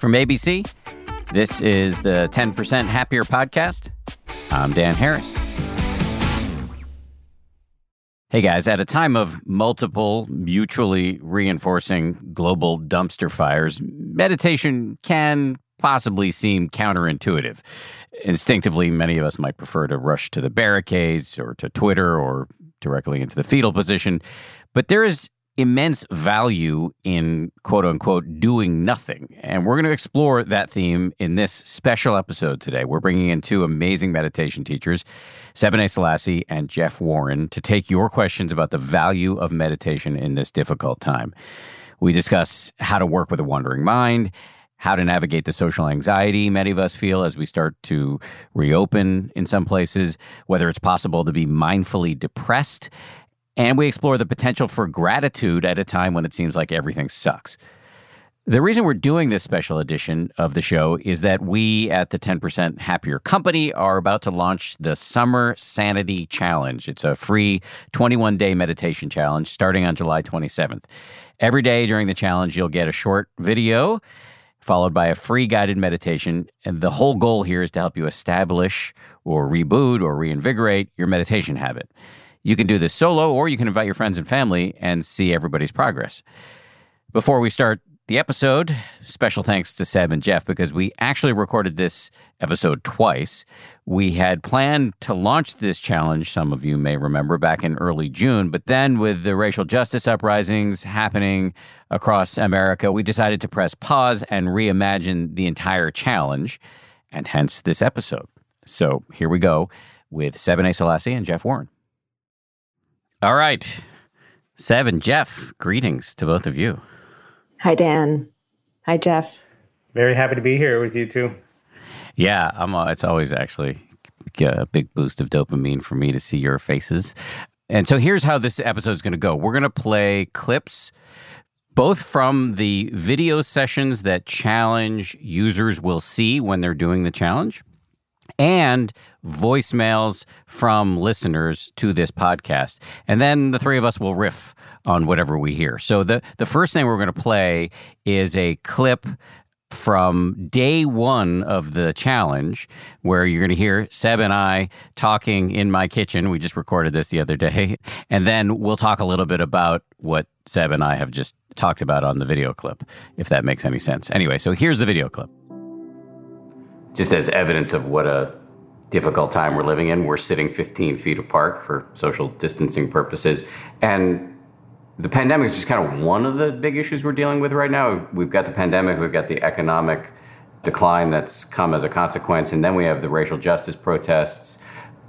From ABC, this is the 10% Happier Podcast. I'm Dan Harris. Hey guys, at a time of multiple mutually reinforcing global dumpster fires, meditation can possibly seem counterintuitive. Instinctively, many of us might prefer to rush to the barricades or to Twitter or directly into the fetal position. But there is immense value in quote unquote doing nothing. And we're going to explore that theme in this special episode today. We're bringing in two amazing meditation teachers, Sebene Selassie and Jeff Warren, to take your questions about the value of meditation in this difficult time. We discuss how to work with a wandering mind, how to navigate the social anxiety many of us feel as we start to reopen in some places, whether it's possible to be mindfully depressed and we explore the potential for gratitude at a time when it seems like everything sucks. The reason we're doing this special edition of the show is that we at the 10% Happier Company are about to launch the Summer Sanity Challenge. It's a free 21 day meditation challenge starting on July 27th. Every day during the challenge, you'll get a short video followed by a free guided meditation. And the whole goal here is to help you establish or reboot or reinvigorate your meditation habit. You can do this solo, or you can invite your friends and family and see everybody's progress. Before we start the episode, special thanks to Seb and Jeff because we actually recorded this episode twice. We had planned to launch this challenge, some of you may remember, back in early June, but then with the racial justice uprisings happening across America, we decided to press pause and reimagine the entire challenge, and hence this episode. So here we go with Sebene Selassie and Jeff Warren. All right. Sebene, Jeff, greetings to both of you. Hi, Dan. Hi, Jeff. Very happy to be here with you too. Yeah, I'm. Uh, it's always actually a big boost of dopamine for me to see your faces. And so here's how this episode is going to go. We're going to play clips both from the video sessions that challenge users will see when they're doing the challenge and voicemails from listeners to this podcast. And then the three of us will riff on whatever we hear. So the, the first thing we're going to play is a clip from day one of the challenge, where you're going to hear Seb and I talking in my kitchen. We just recorded this the other day. And then we'll talk a little bit about what Seb and I have just talked about on the video clip, if that makes any sense. Anyway, so here's the video clip. Just as evidence of what a difficult time we're living in. We're sitting 15 feet apart for social distancing purposes. And the pandemic is just kind of one of the big issues we're dealing with right now. We've got the pandemic, we've got the economic decline that's come as a consequence, and then we have the racial justice protests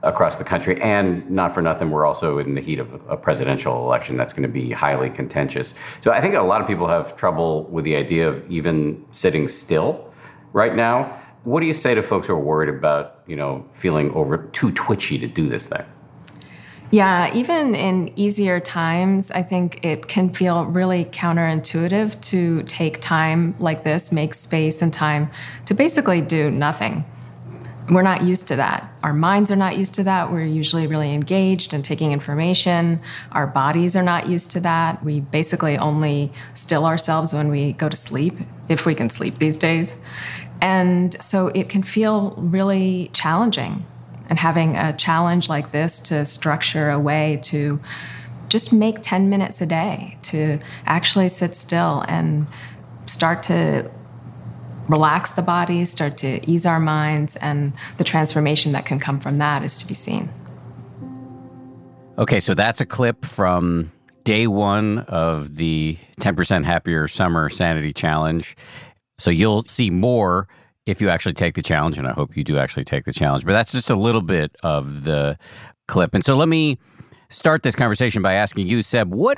across the country. And not for nothing, we're also in the heat of a presidential election that's going to be highly contentious. So I think a lot of people have trouble with the idea of even sitting still right now. What do you say to folks who are worried about, you know, feeling over too twitchy to do this thing? Yeah, even in easier times, I think it can feel really counterintuitive to take time like this, make space and time to basically do nothing. We're not used to that. Our minds are not used to that. We're usually really engaged and taking information. Our bodies are not used to that. We basically only still ourselves when we go to sleep, if we can sleep these days. And so it can feel really challenging. And having a challenge like this to structure a way to just make 10 minutes a day to actually sit still and start to relax the body, start to ease our minds, and the transformation that can come from that is to be seen. Okay, so that's a clip from day one of the 10% Happier Summer Sanity Challenge. So you'll see more if you actually take the challenge, and I hope you do actually take the challenge. But that's just a little bit of the clip. And so let me start this conversation by asking you, Seb, what,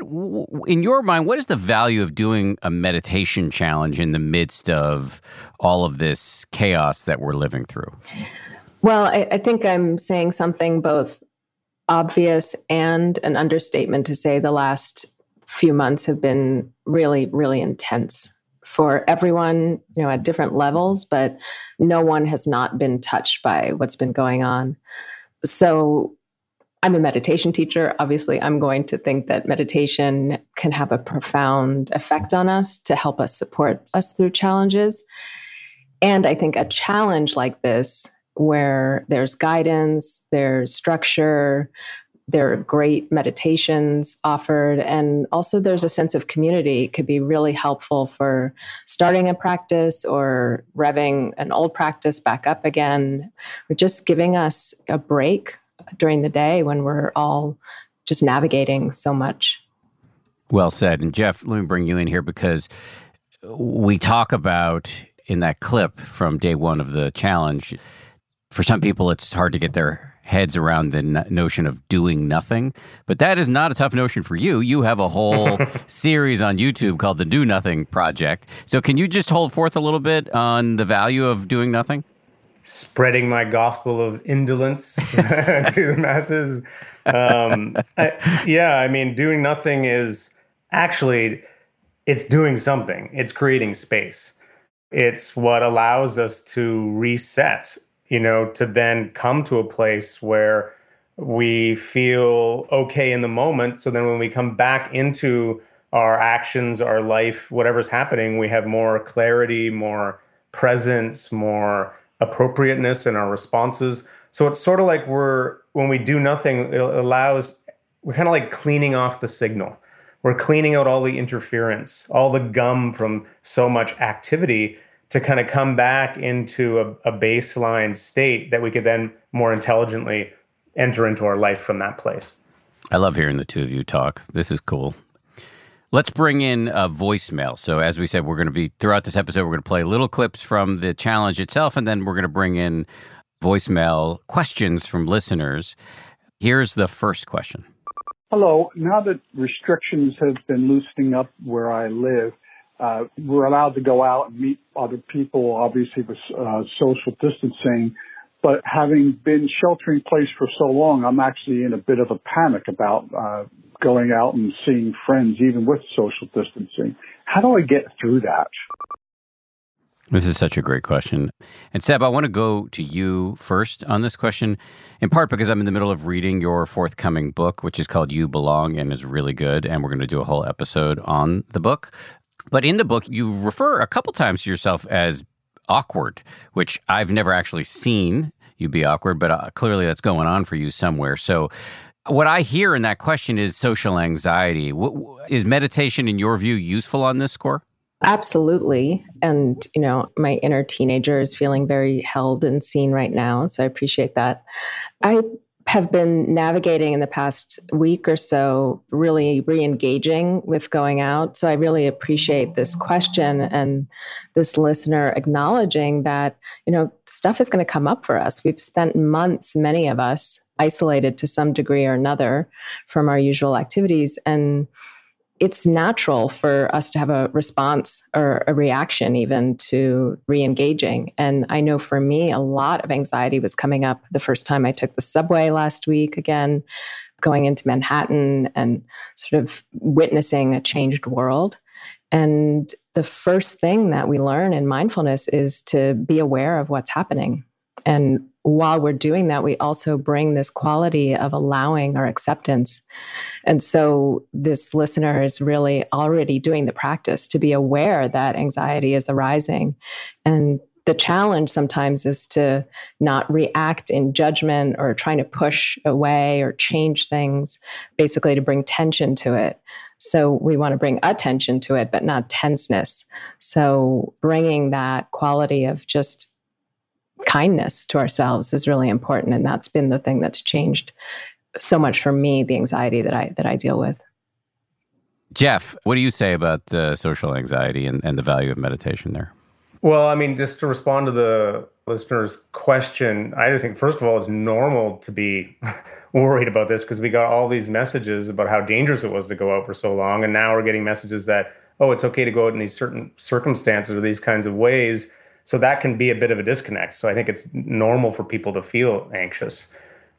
in your mind, what is the value of doing a meditation challenge in the midst of all of this chaos that we're living through? Well, I, I think I'm saying something both obvious and an understatement to say the last few months have been really, really intense for everyone, you know, at different levels, but no one has not been touched by what's been going on. So I'm a meditation teacher. Obviously, I'm going to think that meditation can have a profound effect on us to help us support us through challenges. And I think a challenge like this, where there's guidance, there's structure, there are great meditations offered, and also there's a sense of community, could be really helpful for starting a practice or revving an old practice back up again, or just giving us a break during the day when we're all just navigating so much. Well said. And Jeff, let me bring you in here because we talk about in that clip from day one of the challenge. For some people, it's hard to get their heads around the notion of doing nothing, but that is not a tough notion for you. You have a whole series on YouTube called the Do Nothing Project. So, can you just hold forth a little bit on the value of doing nothing? spreading my gospel of indolence to the masses. Um, I, yeah, I mean, doing nothing is actually it's doing something. It's creating space. It's what allows us to reset. You know, to then come to a place where we feel okay in the moment. So then when we come back into our actions, our life, whatever's happening, we have more clarity, more presence, more appropriateness in our responses. So it's sort of like we're when we do nothing, it allows we're kind of like cleaning off the signal. We're cleaning out all the interference, all the gum from so much activity to kind of come back into a, a baseline state that we could then more intelligently enter into our life from that place. I love hearing the two of you talk. This is cool. Let's bring in a voicemail. So, as we said, we're going to be throughout this episode, we're going to play little clips from the challenge itself, and then we're going to bring in voicemail questions from listeners. Here's the first question Hello. Now that restrictions have been loosening up where I live, uh, we're allowed to go out and meet other people, obviously with uh, social distancing. But having been sheltering in place for so long, I'm actually in a bit of a panic about uh, going out and seeing friends, even with social distancing. How do I get through that? This is such a great question. And Seb, I want to go to you first on this question, in part because I'm in the middle of reading your forthcoming book, which is called You Belong and is really good. And we're going to do a whole episode on the book. But in the book, you refer a couple times to yourself as awkward, which I've never actually seen you be awkward, but uh, clearly that's going on for you somewhere. So, what I hear in that question is social anxiety. Is meditation, in your view, useful on this score? Absolutely. And, you know, my inner teenager is feeling very held and seen right now. So I appreciate that. I have been navigating in the past week or so, really re engaging with going out. So I really appreciate this question and this listener acknowledging that, you know, stuff is going to come up for us. We've spent months, many of us, isolated to some degree or another from our usual activities. And it's natural for us to have a response or a reaction even to re-engaging. And i know for me a lot of anxiety was coming up the first time i took the subway last week again going into manhattan and sort of witnessing a changed world. And the first thing that we learn in mindfulness is to be aware of what's happening. And while we're doing that, we also bring this quality of allowing our acceptance. And so this listener is really already doing the practice to be aware that anxiety is arising. And the challenge sometimes is to not react in judgment or trying to push away or change things, basically to bring tension to it. So we want to bring attention to it, but not tenseness. So bringing that quality of just kindness to ourselves is really important and that's been the thing that's changed so much for me the anxiety that i that i deal with. Jeff what do you say about the social anxiety and, and the value of meditation there? Well i mean just to respond to the listener's question i just think first of all it's normal to be worried about this because we got all these messages about how dangerous it was to go out for so long and now we're getting messages that oh it's okay to go out in these certain circumstances or these kinds of ways so that can be a bit of a disconnect. So I think it's normal for people to feel anxious.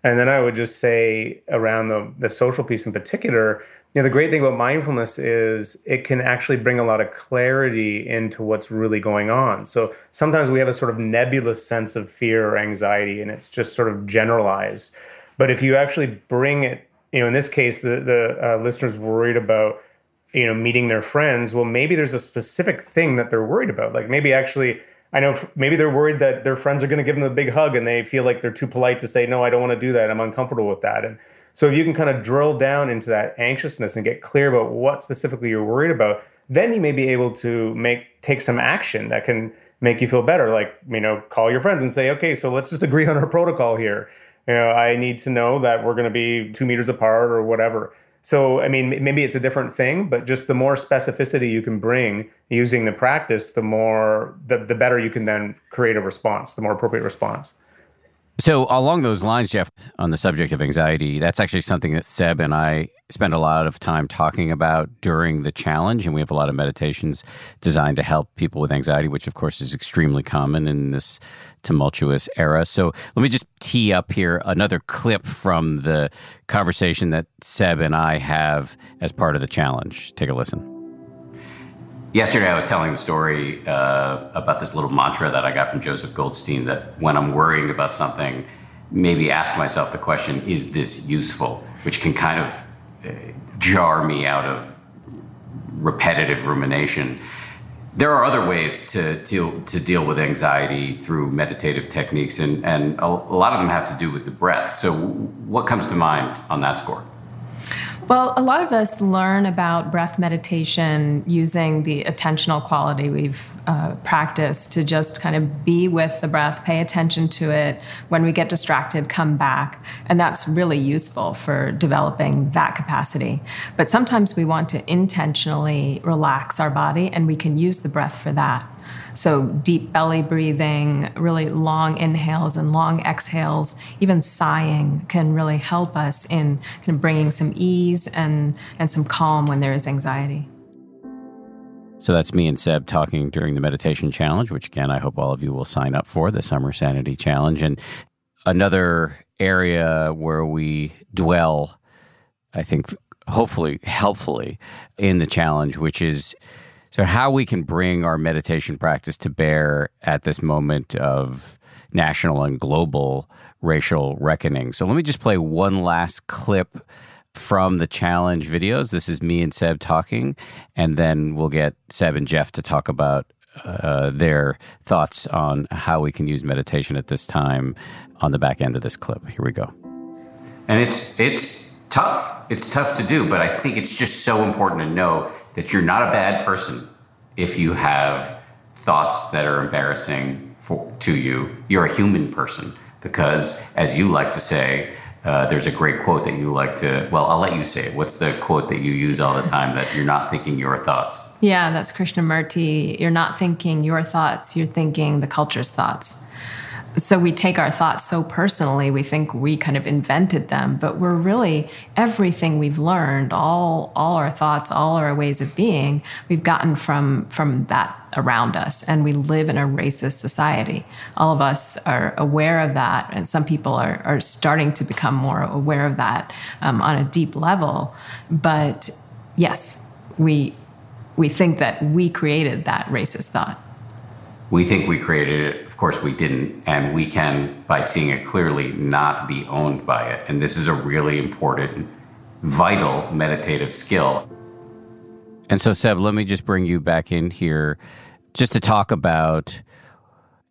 And then I would just say around the, the social piece in particular, you know, the great thing about mindfulness is it can actually bring a lot of clarity into what's really going on. So sometimes we have a sort of nebulous sense of fear or anxiety, and it's just sort of generalized. But if you actually bring it, you know, in this case, the the uh, listeners worried about you know meeting their friends. Well, maybe there's a specific thing that they're worried about. Like maybe actually. I know maybe they're worried that their friends are going to give them a big hug and they feel like they're too polite to say, no, I don't want to do that. I'm uncomfortable with that. And so if you can kind of drill down into that anxiousness and get clear about what specifically you're worried about, then you may be able to make take some action that can make you feel better. Like, you know, call your friends and say, okay, so let's just agree on our protocol here. You know, I need to know that we're going to be two meters apart or whatever. So, I mean, maybe it's a different thing, but just the more specificity you can bring using the practice, the more, the, the better you can then create a response, the more appropriate response. So, along those lines, Jeff, on the subject of anxiety, that's actually something that Seb and I spend a lot of time talking about during the challenge. And we have a lot of meditations designed to help people with anxiety, which, of course, is extremely common in this tumultuous era. So, let me just tee up here another clip from the conversation that Seb and I have as part of the challenge. Take a listen. Yesterday, I was telling the story uh, about this little mantra that I got from Joseph Goldstein that when I'm worrying about something, maybe ask myself the question, is this useful? Which can kind of uh, jar me out of repetitive rumination. There are other ways to, to, to deal with anxiety through meditative techniques, and, and a, a lot of them have to do with the breath. So, what comes to mind on that score? Well, a lot of us learn about breath meditation using the attentional quality we've uh, practiced to just kind of be with the breath, pay attention to it. When we get distracted, come back. And that's really useful for developing that capacity. But sometimes we want to intentionally relax our body, and we can use the breath for that. So, deep belly breathing, really long inhales and long exhales, even sighing can really help us in kind of bringing some ease and, and some calm when there is anxiety. So that's me and Seb talking during the meditation challenge, which again, I hope all of you will sign up for the Summer Sanity Challenge. And another area where we dwell, I think, hopefully, helpfully in the challenge, which is so, how we can bring our meditation practice to bear at this moment of national and global racial reckoning. So, let me just play one last clip from the challenge videos. This is me and Seb talking, and then we'll get Seb and Jeff to talk about uh, their thoughts on how we can use meditation at this time on the back end of this clip. Here we go. And it's it's tough. It's tough to do, but I think it's just so important to know that you're not a bad person if you have thoughts that are embarrassing for, to you. You're a human person because, as you like to say, uh, there's a great quote that you like to. Well, I'll let you say it. What's the quote that you use all the time that you're not thinking your thoughts? Yeah, that's Krishnamurti. You're not thinking your thoughts. You're thinking the culture's thoughts so we take our thoughts so personally we think we kind of invented them but we're really everything we've learned all all our thoughts all our ways of being we've gotten from from that around us and we live in a racist society all of us are aware of that and some people are, are starting to become more aware of that um, on a deep level but yes we we think that we created that racist thought we think we created it. Of course, we didn't. And we can, by seeing it clearly, not be owned by it. And this is a really important, vital meditative skill. And so, Seb, let me just bring you back in here just to talk about,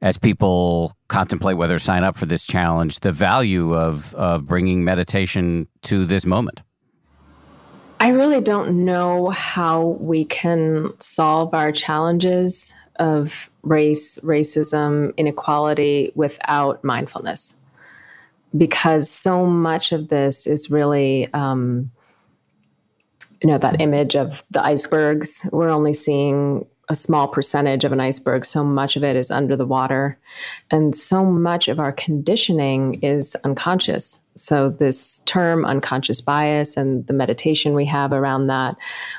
as people contemplate whether to sign up for this challenge, the value of, of bringing meditation to this moment. I really don't know how we can solve our challenges of race, racism, inequality without mindfulness. Because so much of this is really, um, you know, that image of the icebergs. We're only seeing a small percentage of an iceberg. So much of it is under the water. And so much of our conditioning is unconscious. So, this term unconscious bias and the meditation we have around that,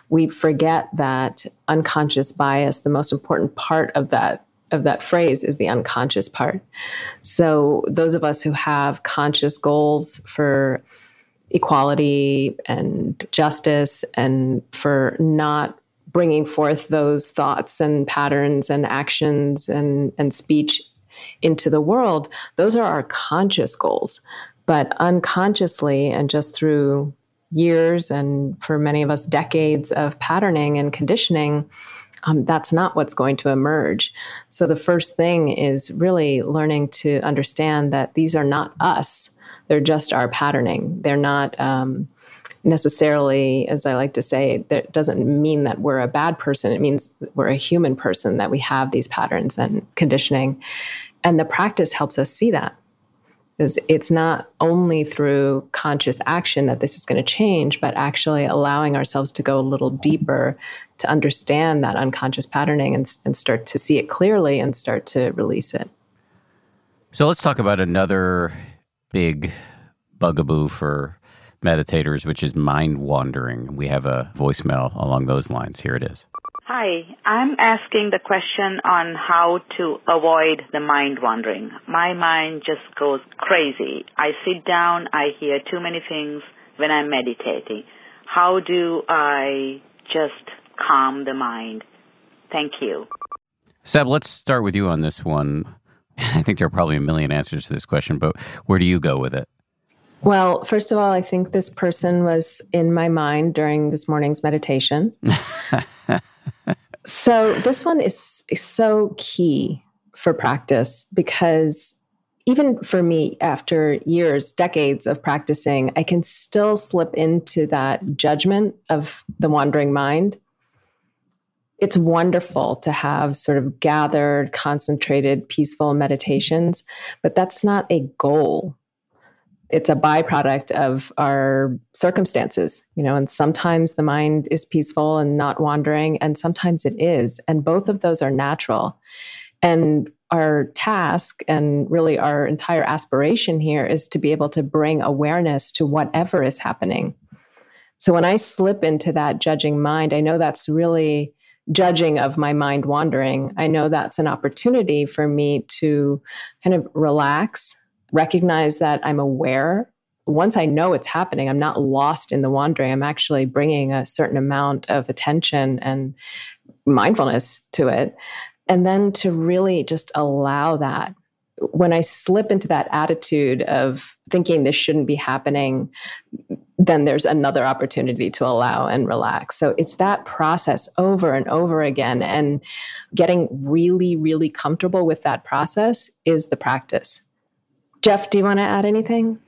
we forget that unconscious bias, the most important part of that. Of that phrase is the unconscious part. So, those of us who have conscious goals for equality and justice and for not bringing forth those thoughts and patterns and actions and, and speech into the world, those are our conscious goals. But unconsciously and just through years and for many of us, decades of patterning and conditioning, um, that's not what's going to emerge. So the first thing is really learning to understand that these are not us. They're just our patterning. They're not um, necessarily, as I like to say, that doesn't mean that we're a bad person. It means we're a human person, that we have these patterns and conditioning. And the practice helps us see that. Because it's not only through conscious action that this is going to change, but actually allowing ourselves to go a little deeper to understand that unconscious patterning and, and start to see it clearly and start to release it. So let's talk about another big bugaboo for meditators, which is mind wandering. We have a voicemail along those lines. Here it is. Hi, I'm asking the question on how to avoid the mind wandering. My mind just goes crazy. I sit down, I hear too many things when I'm meditating. How do I just calm the mind? Thank you. Seb, let's start with you on this one. I think there are probably a million answers to this question, but where do you go with it? Well, first of all, I think this person was in my mind during this morning's meditation. so, this one is, is so key for practice because even for me, after years, decades of practicing, I can still slip into that judgment of the wandering mind. It's wonderful to have sort of gathered, concentrated, peaceful meditations, but that's not a goal it's a byproduct of our circumstances, you know, and sometimes the mind is peaceful and not wandering, and sometimes it is. And both of those are natural. And our task and really our entire aspiration here is to be able to bring awareness to whatever is happening. So when I slip into that judging mind, I know that's really judging of my mind wandering. I know that's an opportunity for me to kind of relax recognize that I'm aware. Once I know it's happening, I'm not lost in the wandering. I'm actually bringing a certain amount of attention and mindfulness to it. And then to really just allow that. When I slip into that attitude of thinking this shouldn't be happening, then there's another opportunity to allow and relax. So it's that process over and over again. And getting really, really comfortable with that process is the practice. Jeff, do you want to add anything?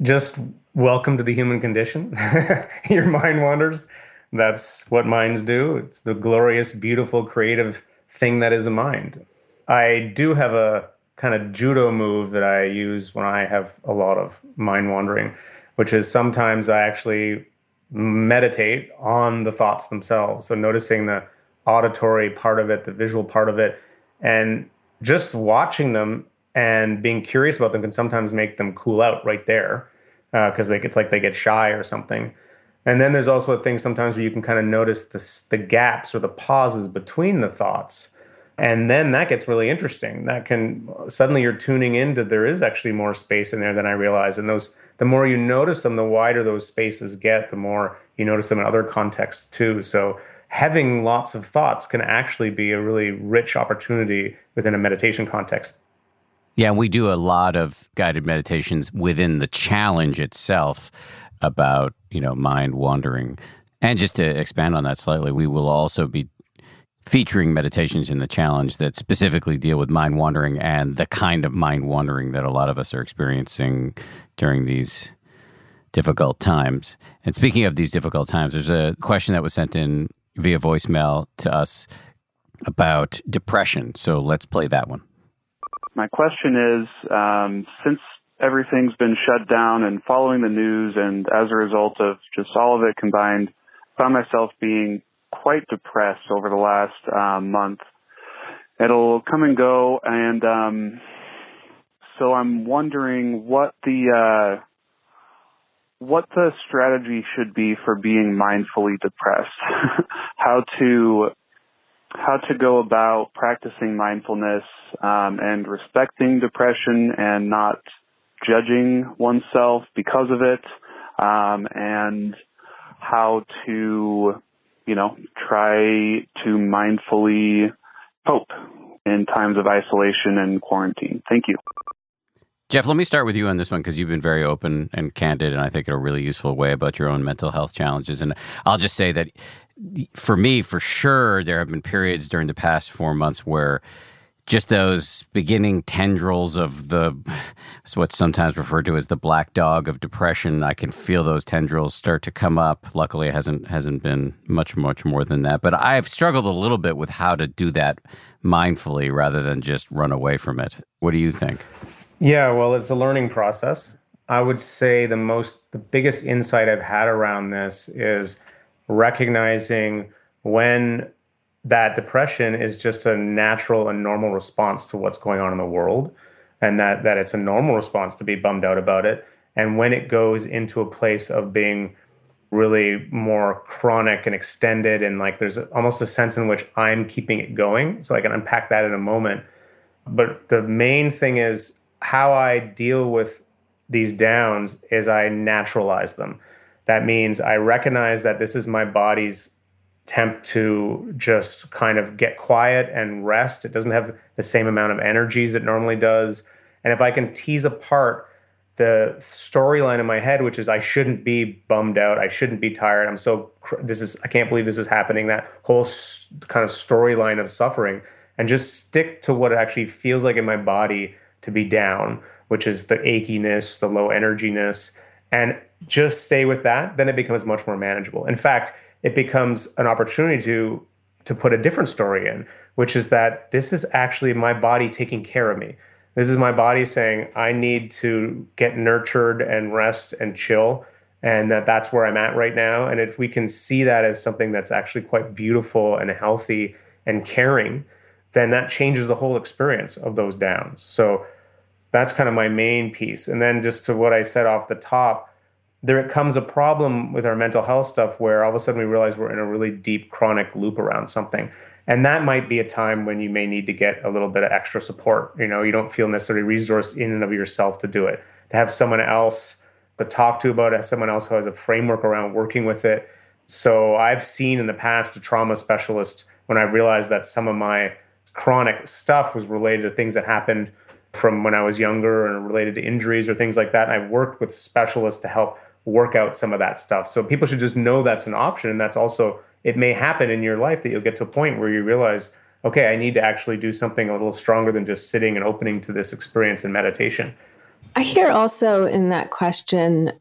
Just welcome to the human condition. Your mind wanders. That's what minds do. It's the glorious, beautiful, creative thing that is a mind. I do have a kind of judo move that I use when I have a lot of mind wandering, which is sometimes I actually meditate on the thoughts themselves. So noticing the auditory part of it, the visual part of it, and just watching them and being curious about them can sometimes make them cool out right there because uh, it's like they get shy or something. And then there's also a thing sometimes where you can kind of notice the, the gaps or the pauses between the thoughts. And then that gets really interesting. That can suddenly you're tuning into there is actually more space in there than I realized. And those the more you notice them, the wider those spaces get, the more you notice them in other contexts too. So having lots of thoughts can actually be a really rich opportunity within a meditation context yeah, we do a lot of guided meditations within the challenge itself about, you know, mind wandering. And just to expand on that slightly, we will also be featuring meditations in the challenge that specifically deal with mind wandering and the kind of mind wandering that a lot of us are experiencing during these difficult times. And speaking of these difficult times, there's a question that was sent in via voicemail to us about depression. So let's play that one. My question is, um, since everything's been shut down and following the news and as a result of just all of it combined, found myself being quite depressed over the last uh, month. It'll come and go and um, so I'm wondering what the uh, what the strategy should be for being mindfully depressed. How to how to go about practicing mindfulness um, and respecting depression and not judging oneself because of it, um, and how to, you know, try to mindfully cope in times of isolation and quarantine. Thank you. Jeff, let me start with you on this one because you've been very open and candid, and I think in a really useful way about your own mental health challenges. And I'll just say that for me, for sure, there have been periods during the past four months where just those beginning tendrils of the what's sometimes referred to as the black dog of depression i can feel those tendrils start to come up. Luckily it hasn't hasn't been much much more than that. But i've struggled a little bit with how to do that mindfully rather than just run away from it. What do you think? Yeah well it's a learning process. I would say the most the biggest insight i've had around this is recognizing when that depression is just a natural and normal response to what's going on in the world and that that it's a normal response to be bummed out about it and when it goes into a place of being really more chronic and extended and like there's almost a sense in which I'm keeping it going so I can unpack that in a moment. But the main thing is how I deal with these downs is I naturalize them that means I recognize that this is my body's attempt to just kind of get quiet and rest. It doesn't have the same amount of energy as it normally does. And if I can tease apart the storyline in my head, which is I shouldn't be bummed out, I shouldn't be tired. I'm so this is I can't believe this is happening. That whole kind of storyline of suffering, and just stick to what it actually feels like in my body to be down, which is the achiness, the low energiness, and just stay with that. Then it becomes much more manageable. In fact, it becomes an opportunity to to put a different story in, which is that this is actually my body taking care of me. This is my body saying I need to get nurtured and rest and chill and that that's where I'm at right now and if we can see that as something that's actually quite beautiful and healthy and caring, then that changes the whole experience of those downs. So that's kind of my main piece. And then just to what I said off the top, there it comes a problem with our mental health stuff where all of a sudden we realize we're in a really deep chronic loop around something. And that might be a time when you may need to get a little bit of extra support. You know you don't feel necessarily resourced in and of yourself to do it. To have someone else to talk to about it someone else who has a framework around working with it. So i've seen in the past a trauma specialist when i realized that some of my chronic stuff was related to things that happened from when i was younger and related to injuries or things like that. And i've worked with specialists to help work out some of that stuff. So people should just know that's an option. And that's also, it may happen in your life that you'll get to a point where you realize, okay, I need to actually do something a little stronger than just sitting and opening to this experience in meditation. I hear also in that question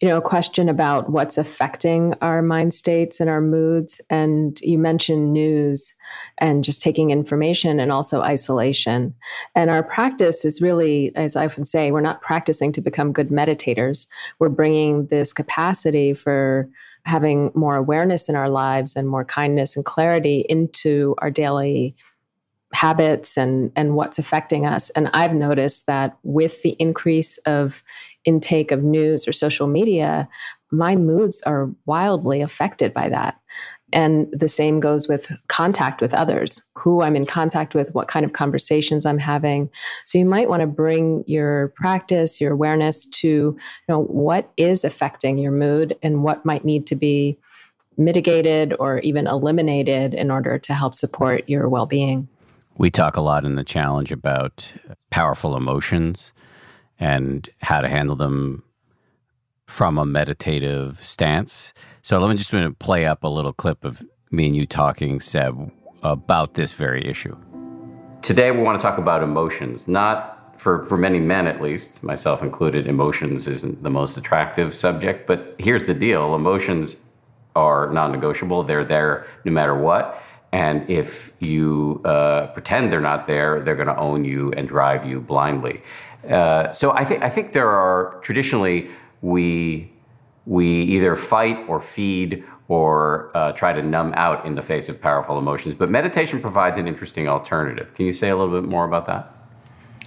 you know, a question about what's affecting our mind states and our moods. And you mentioned news and just taking information and also isolation. And our practice is really, as I often say, we're not practicing to become good meditators. We're bringing this capacity for having more awareness in our lives and more kindness and clarity into our daily habits and and what's affecting us. And i've noticed that with the increase of intake of news or social media my moods are wildly affected by that. And the same goes with contact with others who i'm in contact with what kind of conversations i'm having. So you might want to bring your practice your awareness to you know what is affecting your mood and what might need to be mitigated or even eliminated in order to help support your well-being we talk a lot in the challenge about powerful emotions and how to handle them from a meditative stance. So let me just play up a little clip of me and you talking, Seb, about this very issue. Today, we want to talk about emotions, not for, for many men at least, myself included, emotions isn't the most attractive subject. But here's the deal emotions are non negotiable, they're there no matter what. And if you uh, pretend they're not there, they're going to own you and drive you blindly. Uh, so I think I think there are traditionally we we either fight or feed or uh, try to numb out in the face of powerful emotions. But meditation provides an interesting alternative. Can you say a little bit more about that?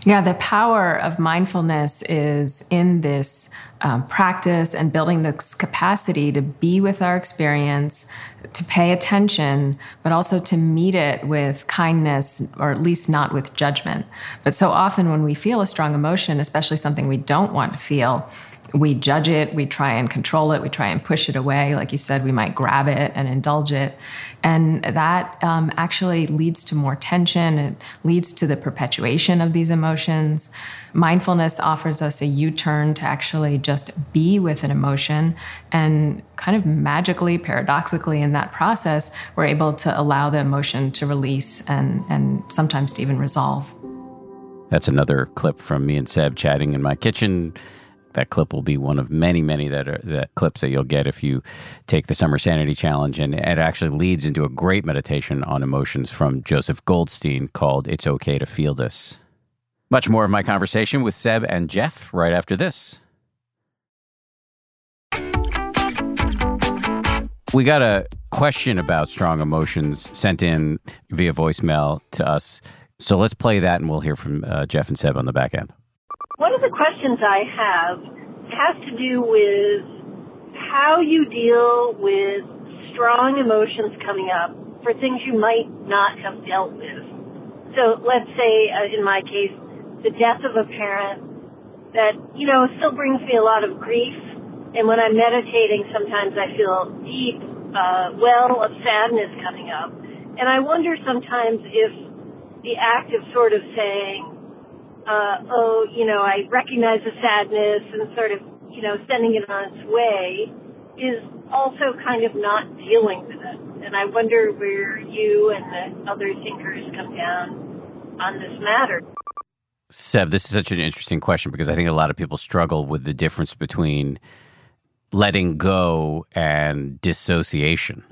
Yeah, the power of mindfulness is in this um, practice and building this capacity to be with our experience, to pay attention, but also to meet it with kindness, or at least not with judgment. But so often when we feel a strong emotion, especially something we don't want to feel, we judge it, we try and control it, we try and push it away. Like you said, we might grab it and indulge it. And that um, actually leads to more tension. It leads to the perpetuation of these emotions. Mindfulness offers us a U turn to actually just be with an emotion. And kind of magically, paradoxically, in that process, we're able to allow the emotion to release and, and sometimes to even resolve. That's another clip from me and Seb chatting in my kitchen that clip will be one of many, many that are that clips that you'll get if you take the Summer Sanity Challenge, and it actually leads into a great meditation on emotions from Joseph Goldstein called "It's Okay to Feel This." Much more of my conversation with Seb and Jeff right after this. We got a question about strong emotions sent in via voicemail to us. So let's play that and we'll hear from uh, Jeff and Seb on the back end. Questions I have has to do with how you deal with strong emotions coming up for things you might not have dealt with. So let's say, uh, in my case, the death of a parent that, you know, still brings me a lot of grief. And when I'm meditating, sometimes I feel deep uh, well of sadness coming up. And I wonder sometimes if the act of sort of saying, uh, oh, you know, I recognize the sadness and sort of, you know, sending it on its way is also kind of not dealing with it. And I wonder where you and the other thinkers come down on this matter. Seb, this is such an interesting question because I think a lot of people struggle with the difference between letting go and dissociation.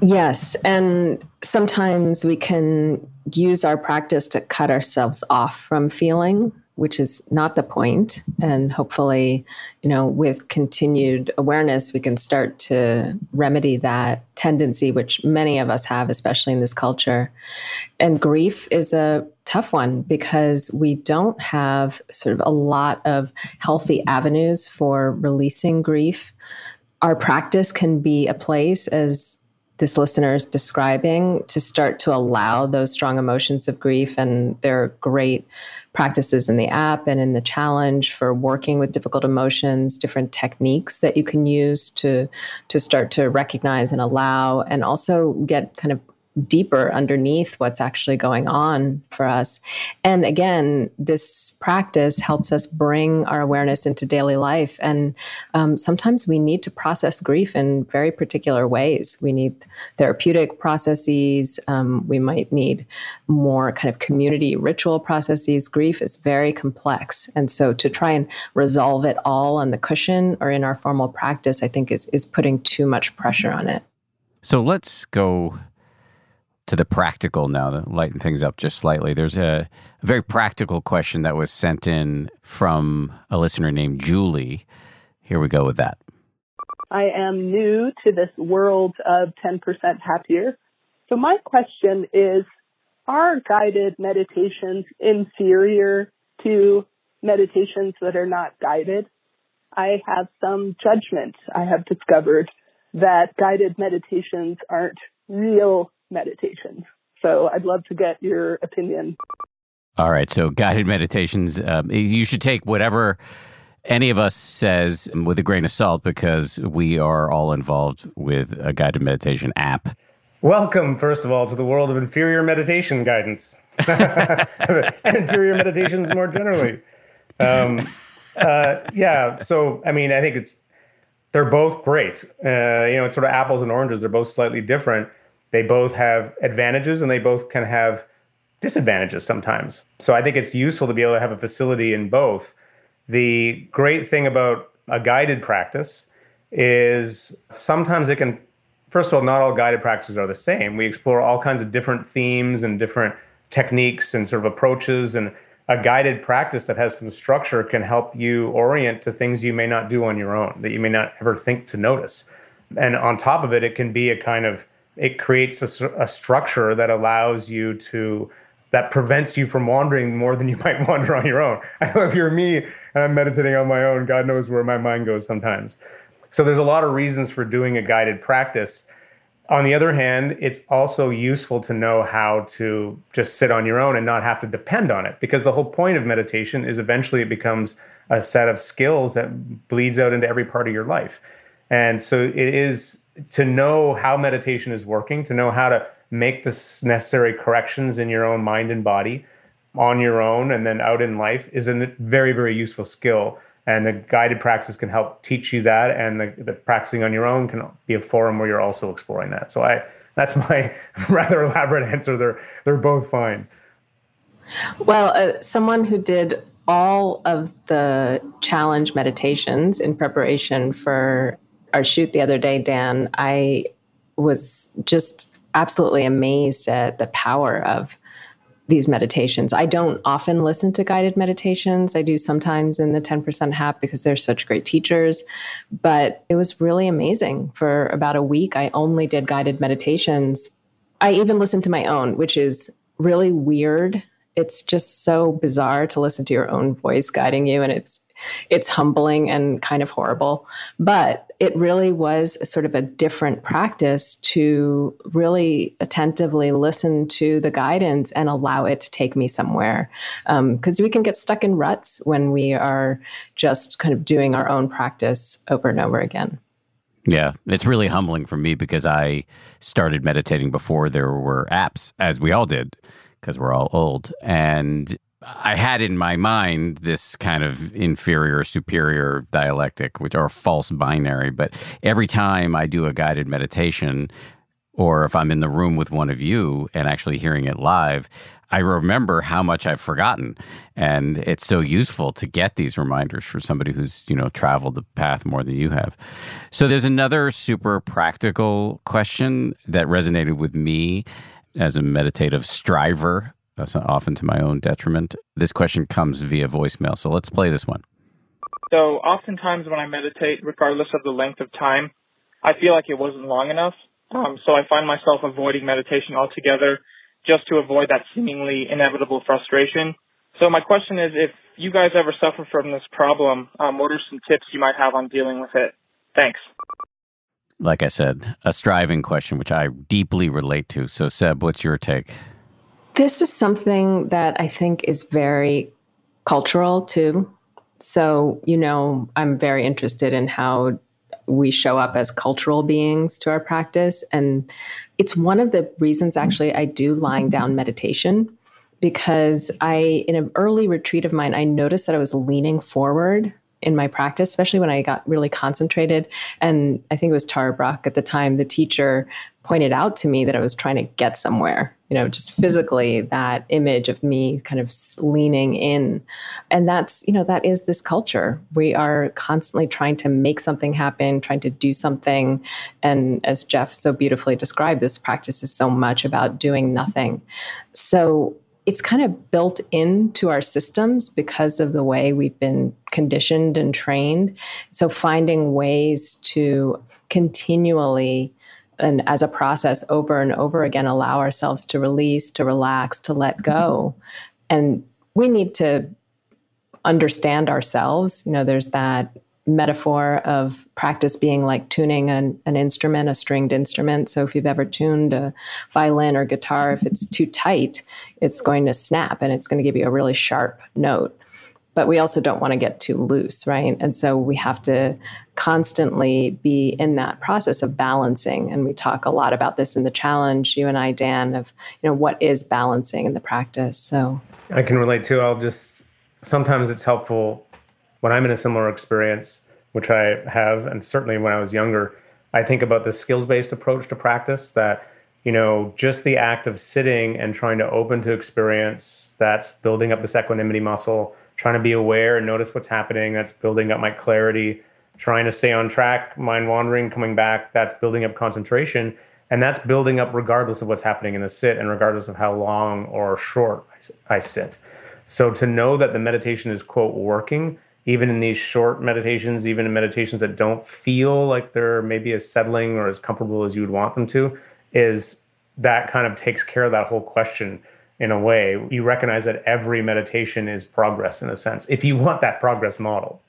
Yes. And sometimes we can use our practice to cut ourselves off from feeling, which is not the point. And hopefully, you know, with continued awareness, we can start to remedy that tendency, which many of us have, especially in this culture. And grief is a tough one because we don't have sort of a lot of healthy avenues for releasing grief. Our practice can be a place as this listener is describing to start to allow those strong emotions of grief. And there are great practices in the app and in the challenge for working with difficult emotions, different techniques that you can use to to start to recognize and allow and also get kind of deeper underneath what's actually going on for us. And again, this practice helps us bring our awareness into daily life. And um, sometimes we need to process grief in very particular ways. We need therapeutic processes. Um, we might need more kind of community ritual processes. Grief is very complex. And so to try and resolve it all on the cushion or in our formal practice, I think is, is putting too much pressure on it. So let's go to the practical now to lighten things up just slightly. There's a, a, very practical question that was sent in from a listener named Julie. Here we go with that. I am new to this world of 10% happier. So my question is, are guided meditations inferior to meditations that are not guided? I have some judgment. I have discovered that guided meditations aren't real meditation. So I'd love to get your opinion. All right. So guided meditations, um, you should take whatever any of us says with a grain of salt because we are all involved with a guided meditation app. Welcome, first of all, to the world of inferior meditation guidance and inferior meditations more generally. Um, uh, yeah. So, I mean, I think it's they're both great. Uh, you know, it's sort of apples and oranges. They're both slightly different they both have advantages and they both can have disadvantages sometimes. So I think it's useful to be able to have a facility in both. The great thing about a guided practice is sometimes it can, first of all, not all guided practices are the same. We explore all kinds of different themes and different techniques and sort of approaches. And a guided practice that has some structure can help you orient to things you may not do on your own, that you may not ever think to notice. And on top of it, it can be a kind of it creates a, a structure that allows you to that prevents you from wandering more than you might wander on your own. I know if you're me and I'm meditating on my own, God knows where my mind goes sometimes. So there's a lot of reasons for doing a guided practice. On the other hand, it's also useful to know how to just sit on your own and not have to depend on it because the whole point of meditation is eventually it becomes a set of skills that bleeds out into every part of your life. And so it is to know how meditation is working, to know how to make the necessary corrections in your own mind and body on your own and then out in life is a very, very useful skill. And the guided practice can help teach you that. And the, the practicing on your own can be a forum where you're also exploring that. So I, that's my rather elaborate answer. They're, they're both fine. Well, uh, someone who did all of the challenge meditations in preparation for our shoot the other day, Dan, I was just absolutely amazed at the power of these meditations. I don't often listen to guided meditations. I do sometimes in the 10% Hap because they're such great teachers. But it was really amazing. For about a week, I only did guided meditations. I even listened to my own, which is really weird. It's just so bizarre to listen to your own voice guiding you. And it's it's humbling and kind of horrible. But it really was sort of a different practice to really attentively listen to the guidance and allow it to take me somewhere. Because um, we can get stuck in ruts when we are just kind of doing our own practice over and over again. Yeah, it's really humbling for me because I started meditating before there were apps, as we all did, because we're all old. And I had in my mind this kind of inferior superior dialectic, which are false binary. But every time I do a guided meditation, or if I'm in the room with one of you and actually hearing it live, I remember how much I've forgotten. And it's so useful to get these reminders for somebody who's, you know, traveled the path more than you have. So there's another super practical question that resonated with me as a meditative striver that's often to my own detriment. This question comes via voicemail, so let's play this one. So, oftentimes when I meditate, regardless of the length of time, I feel like it wasn't long enough. Um, so I find myself avoiding meditation altogether just to avoid that seemingly inevitable frustration. So my question is, if you guys ever suffer from this problem, um, what are some tips you might have on dealing with it? Thanks. Like I said, a striving question, which I deeply relate to. So, Seb, what's your take? This is something that I think is very cultural too. So, you know, I'm very interested in how we show up as cultural beings to our practice. And it's one of the reasons actually I do lying down meditation because I, in an early retreat of mine, I noticed that I was leaning forward in my practice, especially when I got really concentrated. And I think it was Tara Brach at the time, the teacher pointed out to me that I was trying to get somewhere, you know, just physically that image of me kind of leaning in. And that's, you know, that is this culture. We are constantly trying to make something happen, trying to do something. And as Jeff so beautifully described, this practice is so much about doing nothing. So it's kind of built into our systems because of the way we've been conditioned and trained. So finding ways to continually and as a process over and over again allow ourselves to release, to relax, to let go. And we need to understand ourselves. You know, there's that metaphor of practice being like tuning an, an instrument, a stringed instrument. So if you've ever tuned a violin or guitar, if it's too tight, it's going to snap and it's going to give you a really sharp note. But we also don't want to get too loose, right? And so we have to constantly be in that process of balancing. And we talk a lot about this in the challenge, you and I, Dan, of you know what is balancing in the practice. So I can relate too. I'll just sometimes it's helpful when I'm in a similar experience, which I have, and certainly when I was younger, I think about the skills based approach to practice that, you know, just the act of sitting and trying to open to experience, that's building up this equanimity muscle, trying to be aware and notice what's happening, that's building up my clarity, trying to stay on track, mind wandering, coming back, that's building up concentration. And that's building up regardless of what's happening in the sit and regardless of how long or short I sit. So to know that the meditation is, quote, working even in these short meditations, even in meditations that don't feel like they're maybe as settling or as comfortable as you would want them to, is that kind of takes care of that whole question in a way. You recognize that every meditation is progress in a sense, if you want that progress model.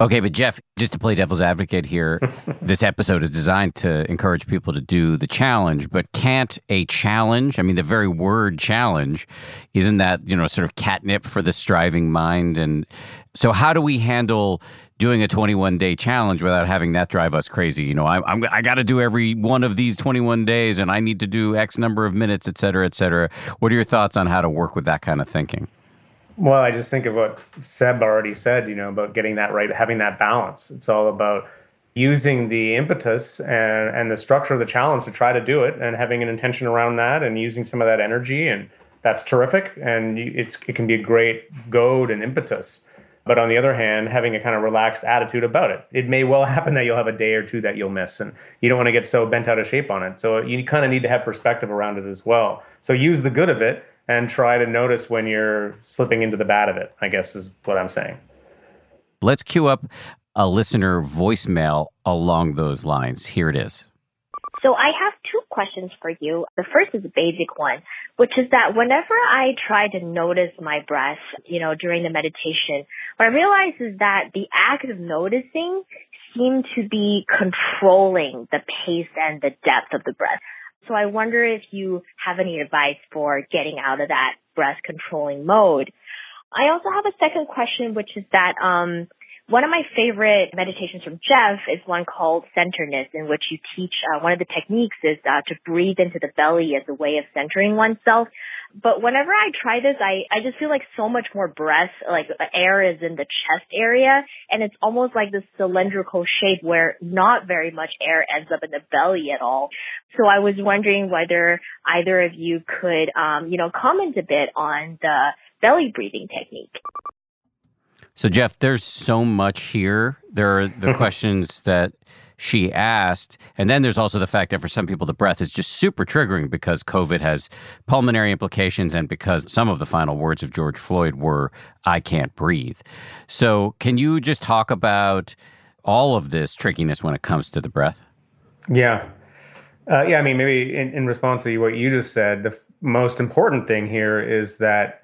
Okay, but Jeff, just to play devil's advocate here, this episode is designed to encourage people to do the challenge, but can't a challenge, I mean, the very word challenge, isn't that, you know, sort of catnip for the striving mind? And So, how do we handle doing a 21 day challenge without having that drive us crazy? You know, I, I'm, I got to do every one of these 21 days and I need to do X number of minutes, et cetera, et cetera. What are your thoughts on how to work with that kind of thinking? Well, I just think of what Seb already said, you know, about getting that right, having that balance. It's all about using the impetus and, and the structure of the challenge to try to do it and having an intention around that and using some of that energy. And that's terrific. And it's, it can be a great goad and impetus. But on the other hand, having a kind of relaxed attitude about it. It may well happen that you'll have a day or two that you'll miss, and you don't want to get so bent out of shape on it. So you kind of need to have perspective around it as well. So use the good of it and try to notice when you're slipping into the bad of it, I guess is what I'm saying. Let's cue up a listener voicemail along those lines. Here it is. So I have two questions for you. The first is a basic one, which is that whenever I try to notice my breath, you know, during the meditation, what I realize is that the act of noticing seemed to be controlling the pace and the depth of the breath. So I wonder if you have any advice for getting out of that breath controlling mode. I also have a second question, which is that, um, one of my favorite meditations from Jeff is one called centeredness, in which you teach uh, one of the techniques is uh, to breathe into the belly as a way of centering oneself. But whenever I try this, I, I just feel like so much more breath, like air is in the chest area, and it's almost like this cylindrical shape where not very much air ends up in the belly at all. So I was wondering whether either of you could, um, you know, comment a bit on the belly breathing technique. So, Jeff, there's so much here. There are the questions that she asked. And then there's also the fact that for some people, the breath is just super triggering because COVID has pulmonary implications and because some of the final words of George Floyd were, I can't breathe. So, can you just talk about all of this trickiness when it comes to the breath? Yeah. Uh, yeah, I mean, maybe in, in response to what you just said, the f- most important thing here is that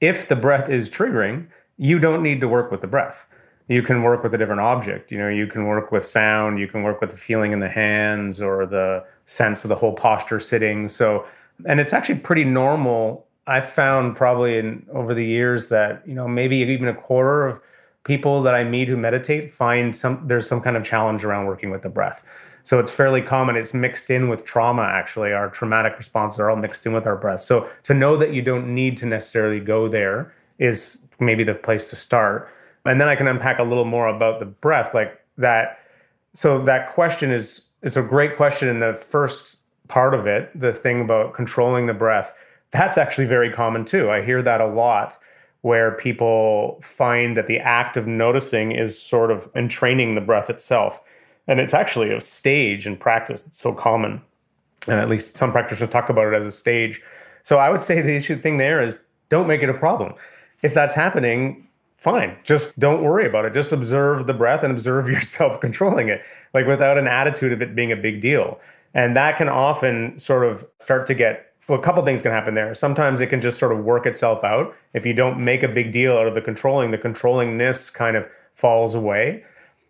if the breath is triggering, you don't need to work with the breath. You can work with a different object. You know, you can work with sound, you can work with the feeling in the hands or the sense of the whole posture sitting. So, and it's actually pretty normal. I've found probably in over the years that, you know, maybe even a quarter of people that I meet who meditate find some there's some kind of challenge around working with the breath. So it's fairly common. It's mixed in with trauma, actually. Our traumatic responses are all mixed in with our breath. So to know that you don't need to necessarily go there is maybe the place to start. And then I can unpack a little more about the breath, like that. So that question is it's a great question in the first part of it, the thing about controlling the breath. That's actually very common too. I hear that a lot where people find that the act of noticing is sort of entraining the breath itself. And it's actually a stage in practice that's so common. And at least some practitioners talk about it as a stage. So I would say the issue thing there is don't make it a problem if that's happening, fine. Just don't worry about it. Just observe the breath and observe yourself controlling it, like without an attitude of it being a big deal. And that can often sort of start to get well, a couple things can happen there. Sometimes it can just sort of work itself out. If you don't make a big deal out of the controlling, the controllingness kind of falls away.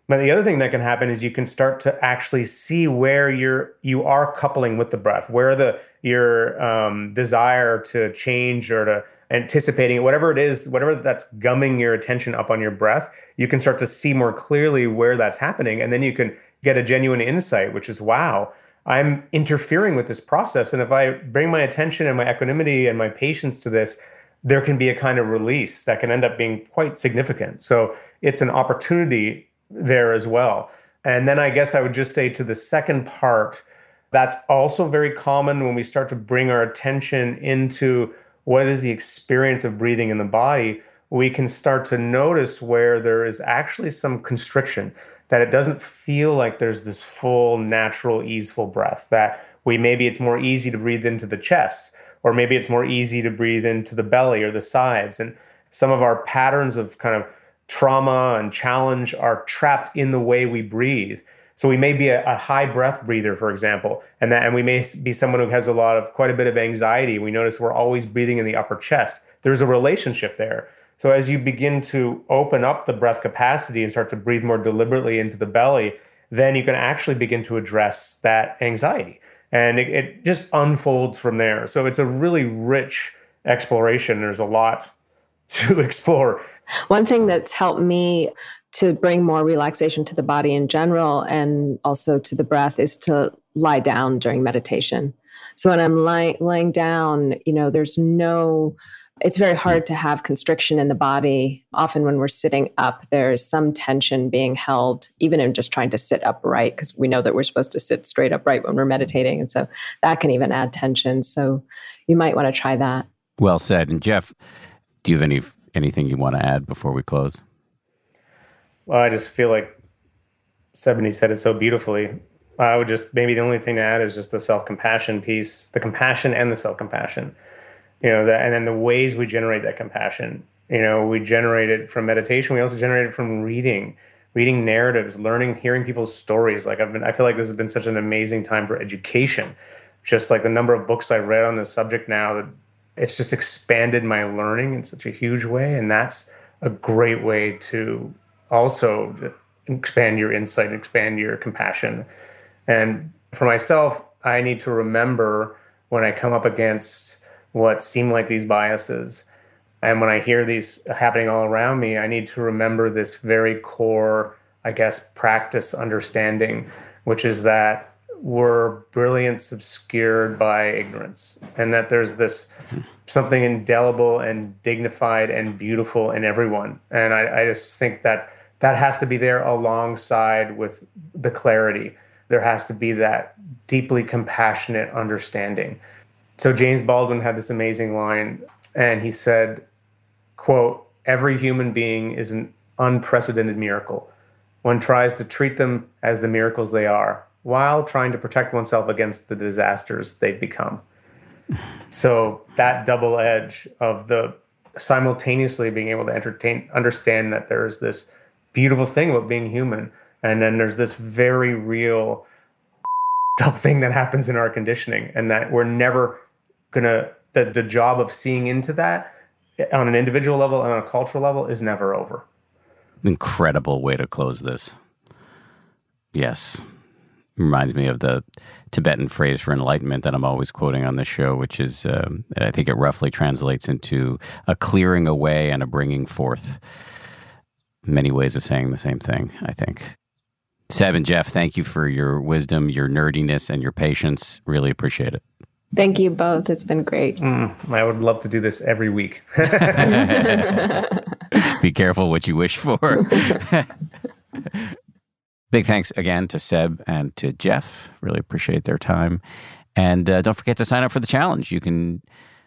But the other thing that can happen is you can start to actually see where you're you are coupling with the breath, where the your um, desire to change or to anticipating it, whatever it is, whatever that's gumming your attention up on your breath, you can start to see more clearly where that's happening. And then you can get a genuine insight, which is wow, I'm interfering with this process. And if I bring my attention and my equanimity and my patience to this, there can be a kind of release that can end up being quite significant. So it's an opportunity there as well. And then I guess I would just say to the second part, that's also very common when we start to bring our attention into what is the experience of breathing in the body, we can start to notice where there is actually some constriction, that it doesn't feel like there's this full, natural, easeful breath, that we maybe it's more easy to breathe into the chest, or maybe it's more easy to breathe into the belly or the sides. And some of our patterns of kind of trauma and challenge are trapped in the way we breathe. So we may be a, a, high breath breather, for example, and that and we may be someone who has a lot of quite a bit of anxiety. We notice we're always breathing in the upper chest. There's a relationship there. So as you begin to open up the breath capacity and start to breathe more deliberately into the belly, then you can actually begin to address that anxiety. And it, it just unfolds from there. So it's a really rich exploration. There's a lot to explore. One thing that's helped me to bring more relaxation to the body in general and also to the breath is to lie down during meditation. So when I'm lying down, you know, there's no it's very hard to have constriction in the body. Often, when we're sitting up, there's some tension being held, even in just trying to sit upright, because we know that we're supposed to sit straight upright when we're meditating. And so that can even add tension. So you might want to try that. Well said. And Jeff, do you have any anything you want to add before we close? Well, I just feel like Sebene said it so beautifully. I would just maybe the only thing to add is just the self compassion piece, the compassion and the self compassion you know that and then the ways we generate that compassion. You know we generate it from meditation. We also generate it from reading reading narratives learning hearing people's stories. Like i've been i feel like this has been such an amazing time for education. Just like the number of books i've read on this subject now that it's just expanded my learning in such a huge way. And that's a great way to also expand your insight expand your compassion and for myself i need to remember when i come up against what seem like these biases. And when I hear these happening all around me, I need to remember this very core, I guess, practice understanding, which is that we're brilliance obscured by ignorance, and that there's this something indelible and dignified and beautiful in everyone. And I, I just think that that has to be there alongside with the clarity. There has to be that deeply compassionate understanding so James Baldwin had this amazing line, and he said, quote, every human being is an unprecedented miracle. One tries to treat them as the miracles they are, while trying to protect oneself against the disasters they've become. So that double edge of the simultaneously being able to entertain understand that there's this beautiful thing about being human and then there's this very real thing that happens in our conditioning and that we're never gonna the, the job of seeing into that on an individual level and on a cultural level is never over. Incredible way to close this. Yes. Reminds me of the Tibetan phrase for enlightenment that I'm always quoting on this show, which is, um, I think it roughly translates into a clearing away and a bringing forth. Many ways of saying the same thing, I think. Seb and Jeff, thank you for your wisdom, your nerdiness, and your patience. Really appreciate it. Thank you both. It's been great. Mm, I would love to do this every week. Be careful what you wish for. Big thanks again to Seb and to Jeff. Really appreciate their time. And uh, don't forget to sign up for the challenge. You can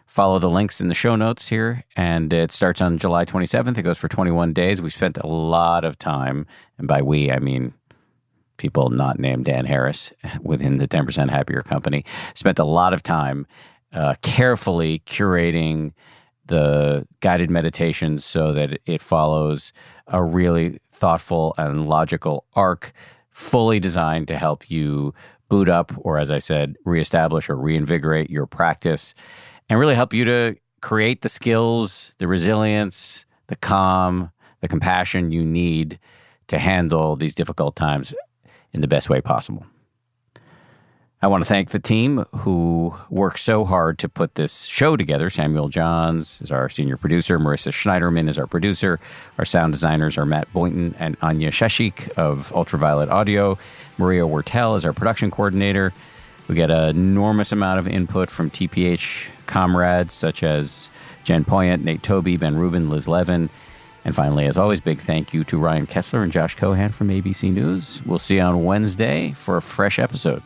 follow the links in the show notes here. And it starts on July 27th. It goes for 21 days. We spent a lot of time, and by we, I mean people not named Dan Harris within the 10% Happier Company, spent a lot of time uh, carefully curating the guided meditations so that it follows a really thoughtful and logical arc, fully designed to help you boot up, or as I said, reestablish or reinvigorate your practice and really help you to create the skills, the resilience, the calm, the compassion you need to handle these difficult times in the best way possible. I want to thank the team who worked so hard to put this show together. Samuel Johns is our senior producer. Marissa Schneiderman is our producer. Our sound designers are Matt Boynton and Anya Sheshik of Ultraviolet Audio. Maria Wortel is our production coordinator. We get an enormous amount of input from TPH comrades such as Jen Poyant, Nate Toby, Ben Rubin, Liz Levin, and finally, as always, big thank you to Ryan Kessler and Josh Cohan from ABC News. We'll see you on Wednesday for a fresh episode.